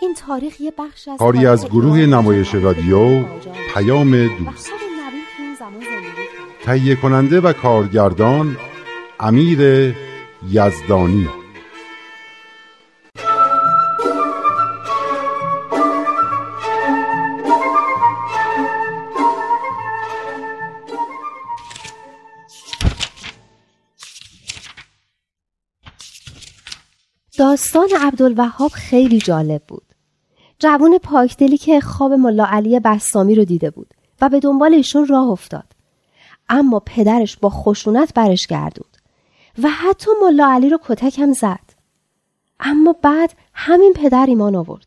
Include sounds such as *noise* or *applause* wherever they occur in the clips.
این تاریخ یه بخش از کاری از گروه نمایش رادیو پیام دوست. تهیه کننده و کارگردان امیر یزدانی. داستان عبدالوهاب خیلی جالب بود. جوون پاکدلی که خواب ملا علی بسامی رو دیده بود و به دنبال ایشون راه افتاد. اما پدرش با خشونت برش گردود و حتی ملا علی رو کتک هم زد. اما بعد همین پدر ایمان آورد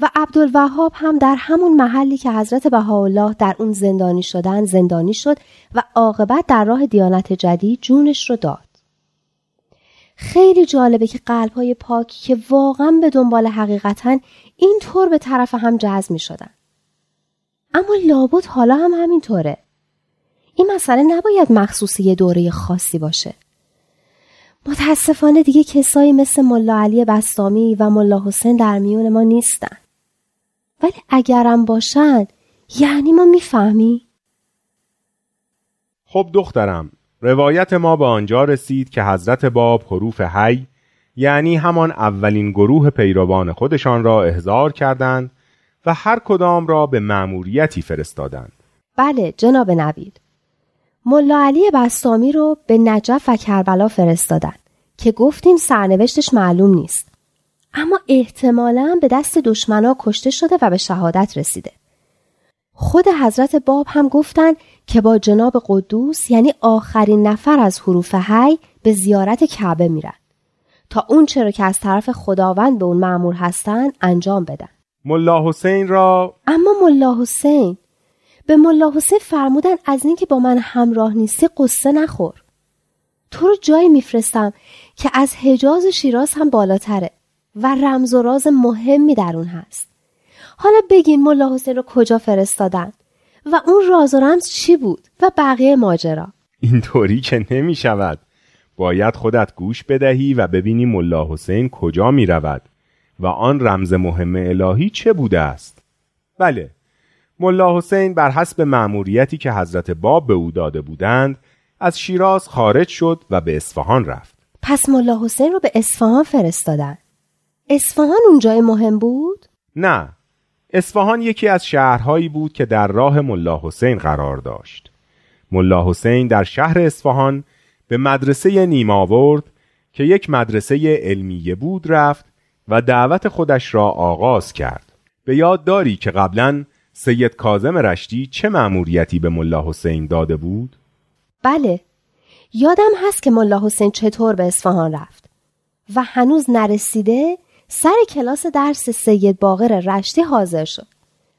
و عبدالوهاب هم در همون محلی که حضرت بهاءالله در اون زندانی شدن زندانی شد و عاقبت در راه دیانت جدید جونش رو داد. خیلی جالبه که قلب های پاکی که واقعا به دنبال حقیقتن اینطور به طرف هم جذب می شدن. اما لابد حالا هم همینطوره. این مسئله نباید مخصوص یه دوره خاصی باشه. متاسفانه دیگه کسایی مثل ملا علی بستامی و ملا حسین در میون ما نیستن. ولی اگرم باشن یعنی ما می‌فهمی؟ خب دخترم روایت ما به آنجا رسید که حضرت باب حروف حی یعنی همان اولین گروه پیروان خودشان را احضار کردند و هر کدام را به مأموریتی فرستادند. بله جناب نوید. ملا علی بستامی رو به نجف و کربلا فرستادند که گفتیم سرنوشتش معلوم نیست. اما احتمالا به دست دشمنا کشته شده و به شهادت رسیده. خود حضرت باب هم گفتند که با جناب قدوس یعنی آخرین نفر از حروف حی به زیارت کعبه میرن. تا اون چرا که از طرف خداوند به اون معمور هستن انجام بدن. ملا حسین را اما ملا حسین به ملا حسین فرمودن از اینکه با من همراه نیستی قصه نخور. تو رو جایی میفرستم که از حجاز و شیراز هم بالاتره و رمز و راز مهمی در اون هست. حالا بگین ملا حسین رو کجا فرستادن؟ و اون راز و رمز چی بود و بقیه ماجرا؟ اینطوری که نمی شود باید خودت گوش بدهی و ببینی ملا حسین کجا می رود و آن رمز مهم الهی چه بوده است. بله ملا حسین بر حسب مأموریتی که حضرت باب به او داده بودند از شیراز خارج شد و به اصفهان رفت. پس ملا حسین رو به اصفهان فرستادن. اصفهان اون جای مهم بود؟ نه اصفهان یکی از شهرهایی بود که در راه ملا حسین قرار داشت. ملا حسین در شهر اصفهان به مدرسه نیماورد که یک مدرسه علمیه بود رفت و دعوت خودش را آغاز کرد. به یاد داری که قبلا سید کازم رشتی چه مأموریتی به ملا حسین داده بود؟ بله. یادم هست که ملا حسین چطور به اصفهان رفت و هنوز نرسیده سر کلاس درس سید باقر رشتی حاضر شد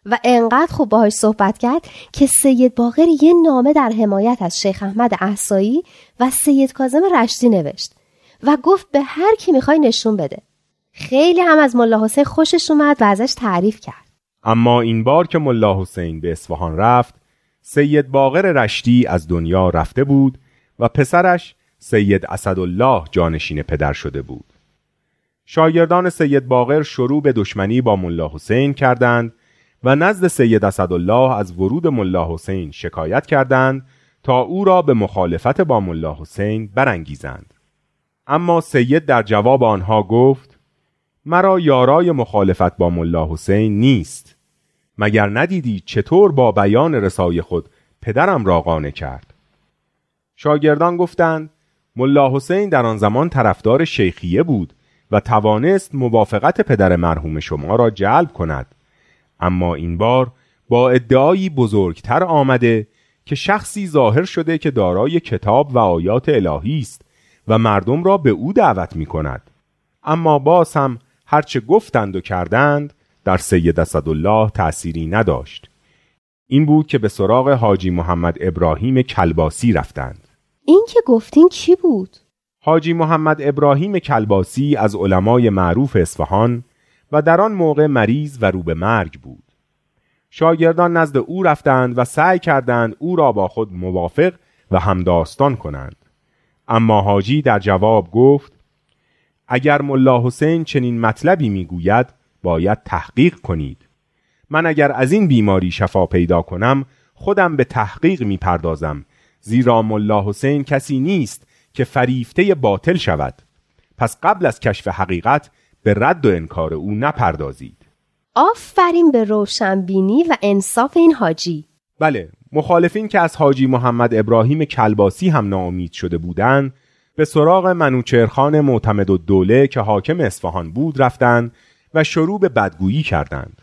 و انقدر خوب باهاش صحبت کرد که سید باقر یه نامه در حمایت از شیخ احمد احسایی و سید کازم رشتی نوشت و گفت به هر کی می‌خوای نشون بده. خیلی هم از ملا حسین خوشش اومد و ازش تعریف کرد. اما این بار که ملا حسین به اصفهان رفت سید باقر رشتی از دنیا رفته بود و پسرش سید اسدالله جانشین پدر شده بود. شاگردان سید باقر شروع به دشمنی با ملا حسین کردند و نزد سید اسدالله از ورود ملا حسین شکایت کردند تا او را به مخالفت با ملا حسین برانگیزند. اما سید در جواب آنها گفت مرا یارای مخالفت با ملا حسین نیست مگر ندیدی چطور با بیان رسای خود پدرم را قانع کرد؟ شاگردان گفتند ملا حسین در آن زمان طرفدار شیخیه بود و توانست موافقت پدر مرحوم شما را جلب کند. اما این بار با ادعایی بزرگتر آمده که شخصی ظاهر شده که دارای کتاب و آیات الهی است و مردم را به او دعوت می کند اما باز هم هرچه گفتند و کردند در سید اسدالله تأثیری نداشت. این بود که به سراغ حاجی محمد ابراهیم کلباسی رفتند. این که گفتین کی بود؟ حاجی محمد ابراهیم کلباسی از علمای معروف اصفهان و در آن موقع مریض و رو به مرگ بود. شاگردان نزد او رفتند و سعی کردند او را با خود موافق و همداستان کنند. اما حاجی در جواب گفت اگر ملا حسین چنین مطلبی می‌گوید باید تحقیق کنید. من اگر از این بیماری شفا پیدا کنم خودم به تحقیق می‌پردازم زیرا ملا حسین کسی نیست که فریفته باطل شود. پس قبل از کشف حقیقت به رد و انکار او نپردازید. آفرین به روشنبینی و انصاف این حاجی. بله مخالفین که از حاجی محمد ابراهیم کلباسی هم ناامید شده بودند به سراغ منوچرخان معتمد و دوله که حاکم اصفهان بود رفتند و شروع به بدگویی کردند.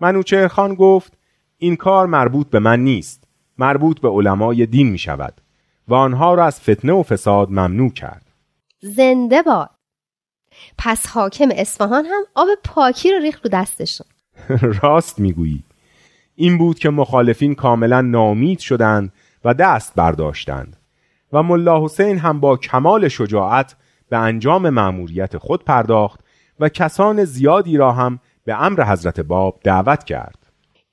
منوچرخان گفت این کار مربوط به من نیست. مربوط به علمای دین می شود و آنها را از فتنه و فساد ممنوع کرد. زنده باد. پس حاکم اصفهان هم آب پاکی رو ریخت رو دستشون. *laughs* راست می‌گویی. این بود که مخالفین کاملا نامید شدند و دست برداشتند و ملا حسین هم با کمال شجاعت به انجام مأموریت خود پرداخت و کسان زیادی را هم به امر حضرت باب دعوت کرد.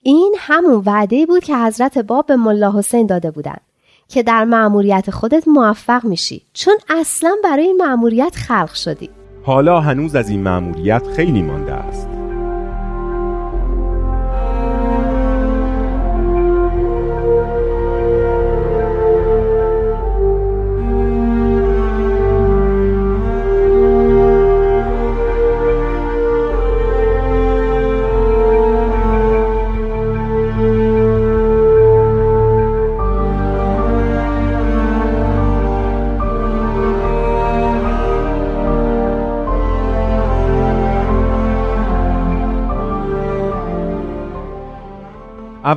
این همون وعده بود که حضرت باب به ملا حسین داده بودند. که در مأموریت خودت موفق میشی. چون اصلا برای این مأموریت خلق شدی. حالا هنوز از این مأموریت خیلی مانده است.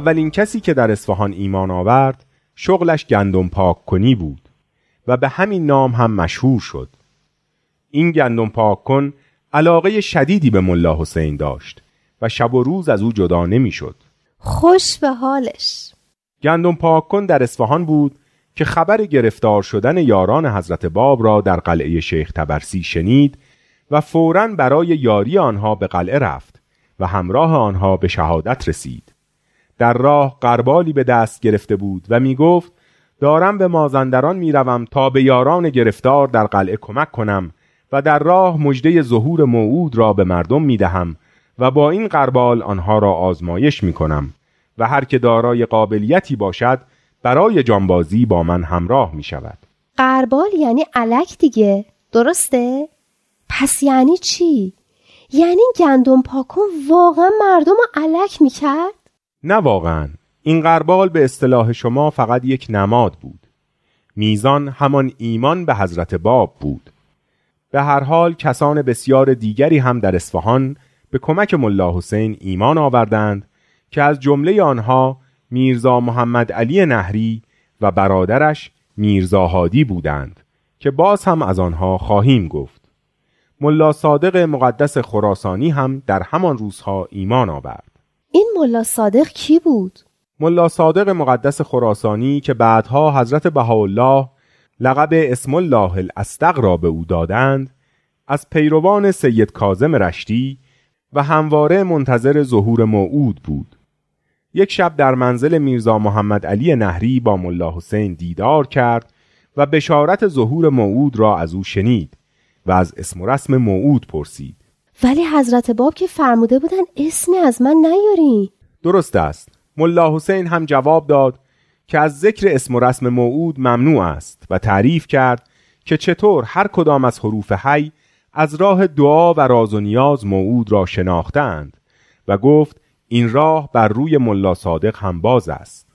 اولین کسی که در اصفهان ایمان آورد شغلش گندم پاک کنی بود و به همین نام هم مشهور شد. این گندم پاک کن علاقه شدیدی به ملا حسین داشت و شب و روز از او جدا نمی‌شد. خوش به حالش. گندم پاک کن در اصفهان بود که خبر گرفتار شدن یاران حضرت باب را در قلعه شیخ تبرسی شنید و فوراً برای یاری آنها به قلعه رفت و همراه آنها به شهادت رسید. در راه قربالی به دست گرفته بود و می گفت دارم به مازندران می روم تا به یاران گرفتار در قلعه کمک کنم و در راه مجده ظهور موعود را به مردم می دهم و با این قربال آنها را آزمایش می کنم و هر که دارای قابلیتی باشد برای جانبازی با من همراه می شود قربال یعنی علک دیگه درسته؟ پس یعنی چی؟ یعنی گندم پاکون واقعا مردم رو علک می کرد؟ نه واقعا. این قربال به اصطلاح شما فقط یک نماد بود. میزان همان ایمان به حضرت باب بود. به هر حال کسان بسیار دیگری هم در اصفهان به کمک ملا حسین ایمان آوردند که از جمله آنها میرزا محمد علی نهری و برادرش میرزا هادی بودند که باز هم از آنها خواهیم گفت. ملا صادق مقدس خراسانی هم در همان روزها ایمان آورد. این ملا صادق کی بود؟ ملا صادق مقدس خراسانی که بعدها حضرت بهاءالله لقب اسم الله الاستق را به او دادند از پیروان سید کازم رشتی و همواره منتظر ظهور موعود بود یک شب در منزل میرزا محمد علی نهری با ملا حسین دیدار کرد و بشارت ظهور موعود را از او شنید و از اسم و رسم موعود پرسید ولی حضرت باب که فرموده بودن اسمی از من نیاری. درست است. ملا حسین هم جواب داد که از ذکر اسم و رسم موعود ممنوع است و تعریف کرد که چطور هر کدام از حروف حی از راه دعا و راز و نیاز موعود را شناختند و گفت این راه بر روی ملا صادق هم باز است.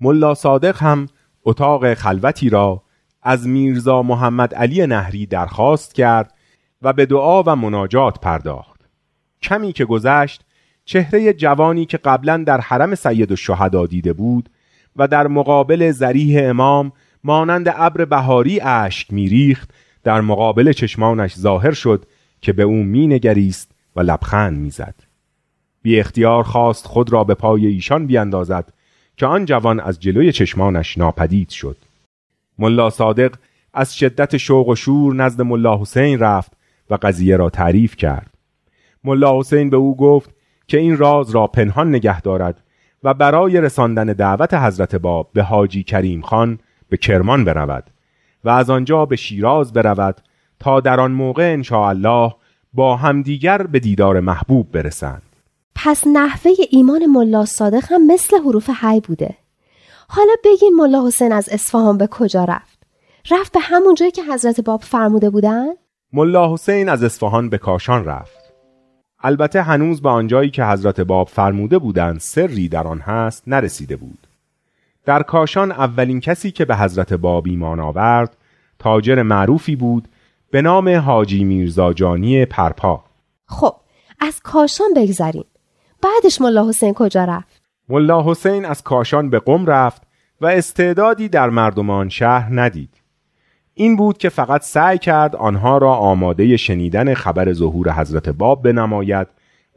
ملا صادق هم اتاق خلوتی را از میرزا محمد علی نهری درخواست کرد و به دعا و مناجات پرداخت. کمی که گذشت چهره جوانی که قبلا در حرم سید الشهدا دیده بود و در مقابل زریح امام مانند ابر بهاری اشک میریخت در مقابل چشمانش ظاهر شد که به او مینگریست و لبخند می‌زد. بی اختیار خواست خود را به پای ایشان بیاندازد که آن جوان از جلوی چشمانش ناپدید شد. ملا صادق از شدت شوق و شور نزد ملا حسین رفت و قضیه را تعریف کرد. ملا حسین به او گفت که این راز را پنهان نگه دارد و برای رساندن دعوت حضرت باب به حاجی کریم خان به کرمان برود و از آنجا به شیراز برود تا در آن موقع الله با همدیگر به دیدار محبوب برسند. پس نحوه ایمان ملا صادق هم مثل حروف حی بوده. حالا بگین ملا حسین از اصفهان به کجا رفت؟ رفت به همون جایی که حضرت باب فرموده بودن؟ ملا حسین از اصفهان به کاشان رفت. البته هنوز به آنجایی که حضرت باب فرموده بودند سری در آن هست نرسیده بود. در کاشان اولین کسی که به حضرت باب ایمان آورد تاجر معروفی بود به نام حاجی میرزا جانی پرپا. خب از کاشان بگذریم. بعدش ملا حسین کجا رفت؟ ملا حسین از کاشان به قم رفت و استعدادی در مردمان شهر ندید. این بود که فقط سعی کرد آنها را آماده شنیدن خبر ظهور حضرت باب بنماید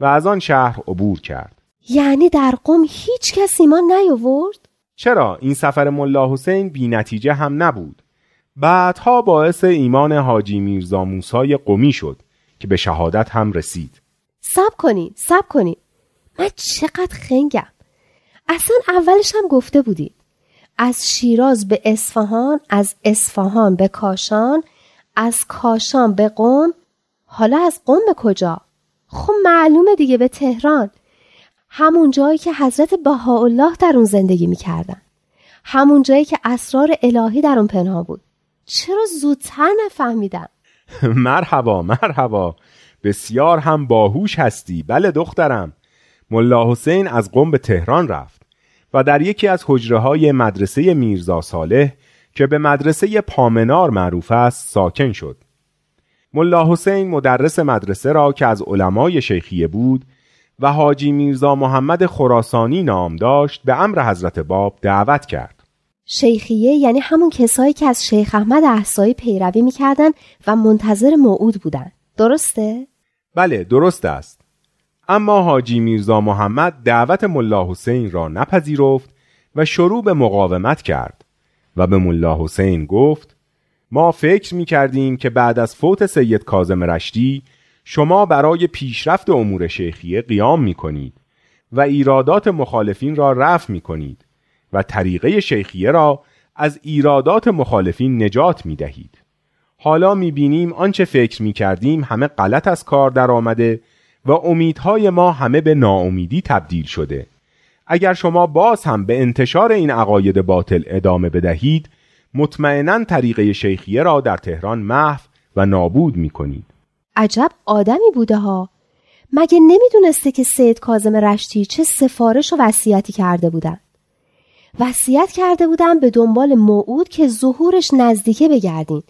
و از آن شهر عبور کرد. یعنی در قم هیچ کس ایمان نیاورد؟ چرا این سفر ملا حسین بی نتیجه هم نبود؟ بعدها باعث ایمان حاجی میرزا موسای قمی شد که به شهادت هم رسید. سب کنین سب کنین من چقدر خنگم. اصلا اولش هم گفته بودید از شیراز به اصفهان از اصفهان به کاشان از کاشان به قم حالا از قم به کجا؟ خب معلومه دیگه به تهران. همون جایی که حضرت بهاءالله در اون زندگی می‌کردن. همون جایی که اسرار الهی در اون پنهان بود. چرا زودتر نفهمیدم؟ *laughs* مرحبا مرحبا. بسیار هم باهوش هستی. بله دخترم. ملا حسین از قم به تهران رفت. و در یکی از حجره های مدرسه میرزا صالح که به مدرسه پامنار معروف است ساکن شد. ملا حسین مدرس مدرسه را که از علمای شیخیه بود و حاجی میرزا محمد خراسانی نام داشت به امر حضرت باب دعوت کرد. شیخیه یعنی همون کسایی که از شیخ احمد احسایی پیروی می‌کردن و منتظر موعود بودن. درسته؟ بله درست است. اما حاجی میرزا محمد دعوت ملا حسین را نپذیرفت و شروع به مقاومت کرد و به ملا حسین گفت ما فکر می کردیم که بعد از فوت سید کازم رشتی شما برای پیشرفت امور شیخیه قیام می کنید و ایرادات مخالفین را رفع می کنید و طریقه شیخیه را از ایرادات مخالفین نجات می دهید. حالا می بینیم آنچه فکر می کردیم همه غلط از کار در آمده و امیدهای ما همه به ناامیدی تبدیل شده. اگر شما باز هم به انتشار این عقاید باطل ادامه بدهید مطمئنا طریقه شیخیه را در تهران محو و نابود می کنید. عجب آدمی بوده ها. مگه نمی‌دونسته که سید کازم رشتی چه سفارش و وصیتی کرده بودن؟ وصیت کرده بودن به دنبال موعود که ظهورش نزدیکه بگردین.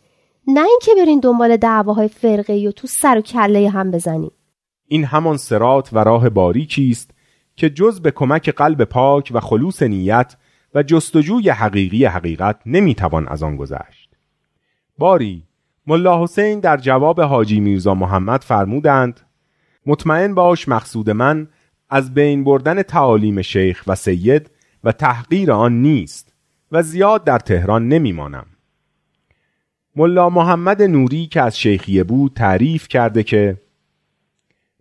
نه اینکه برین دنبال دعواهای فرقه و تو سر و کله هم بزنین. این همان سرات و راه باریکی است که جز به کمک قلب پاک و خلوص نیت و جستجوی حقیقی حقیقت نمی‌توان از آن گذشت. باری ملا حسین در جواب حاجی میرزا محمد فرمودند مطمئن باش مقصود من از بین بردن تعالیم شیخ و سید و تحقیر آن نیست و زیاد در تهران نمیمانم. ملا محمد نوری که از شیخیه بود تعریف کرده که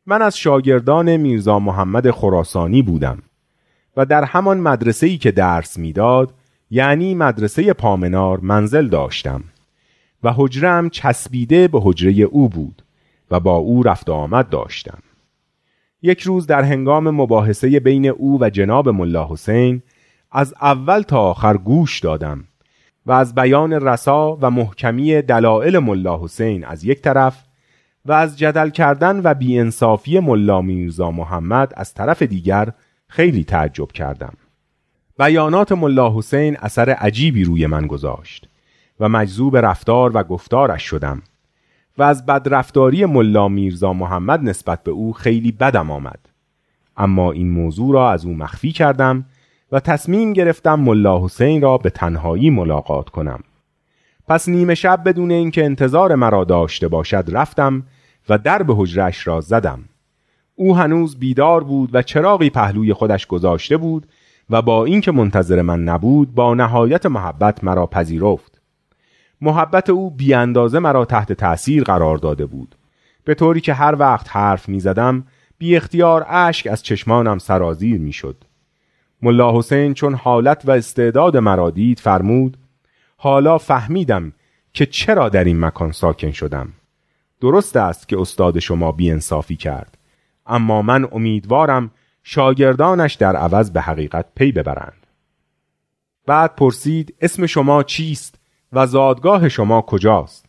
من از شاگردان میرزا محمد خراسانی بودم و در همان مدرسه ای که درس می‌داد یعنی مدرسه پامنار منزل داشتم و حجرم چسبیده به حجره او بود و با او رفت آمد داشتم. یک روز در هنگام مباحثه بین او و جناب ملا حسین از اول تا آخر گوش دادم و از بیان رسا و محکمی دلائل ملا حسین از یک طرف و از جدل کردن و بیانصافی ملا میرزا محمد از طرف دیگر خیلی تعجب کردم. بیانات ملا حسین اثر عجیبی روی من گذاشت و مجذوب رفتار و گفتارش شدم و از بدرفتاری ملا میرزا محمد نسبت به او خیلی بدم آمد. اما این موضوع را از او مخفی کردم و تصمیم گرفتم ملا حسین را به تنهایی ملاقات کنم. پس نیمه شب بدون اینکه انتظار مرا داشته باشد رفتم و در به حجرش را زدم. او هنوز بیدار بود و چراغی پهلوی خودش گذاشته بود و با اینکه منتظر من نبود با نهایت محبت مرا پذیرفت. محبت او بی اندازه مرا تحت تأثیر قرار داده بود. به طوری که هر وقت حرف می زدم بی اختیار اشک از چشمانم سرازیر می شد ملا حسین چون حالت و استعداد مرا دید فرمود حالا فهمیدم که چرا در این مکان ساکن شدم. درست است که استاد شما انصافی کرد اما من امیدوارم شاگردانش در عوض به حقیقت پی ببرند. بعد پرسید اسم شما چیست و زادگاه شما کجاست؟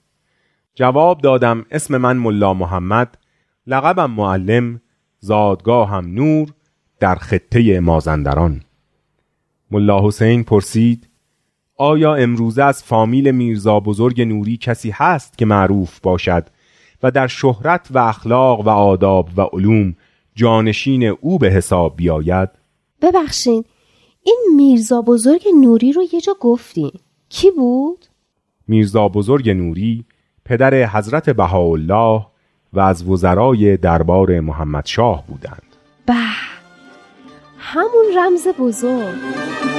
جواب دادم اسم من ملا محمد لقبم معلم زادگاهم نور در خطه مازندران. ملا حسین پرسید آیا امروزه از فامیل میرزا بزرگ نوری کسی هست که معروف باشد و در شهرت و اخلاق و آداب و علوم جانشین او به حساب بیاید؟ ببخشین این میرزا بزرگ نوری رو یه جا گفتین کی بود؟ میرزا بزرگ نوری پدر حضرت بهاءالله و از وزرای دربار محمد شاه بودند. به همون رمز بزرگ.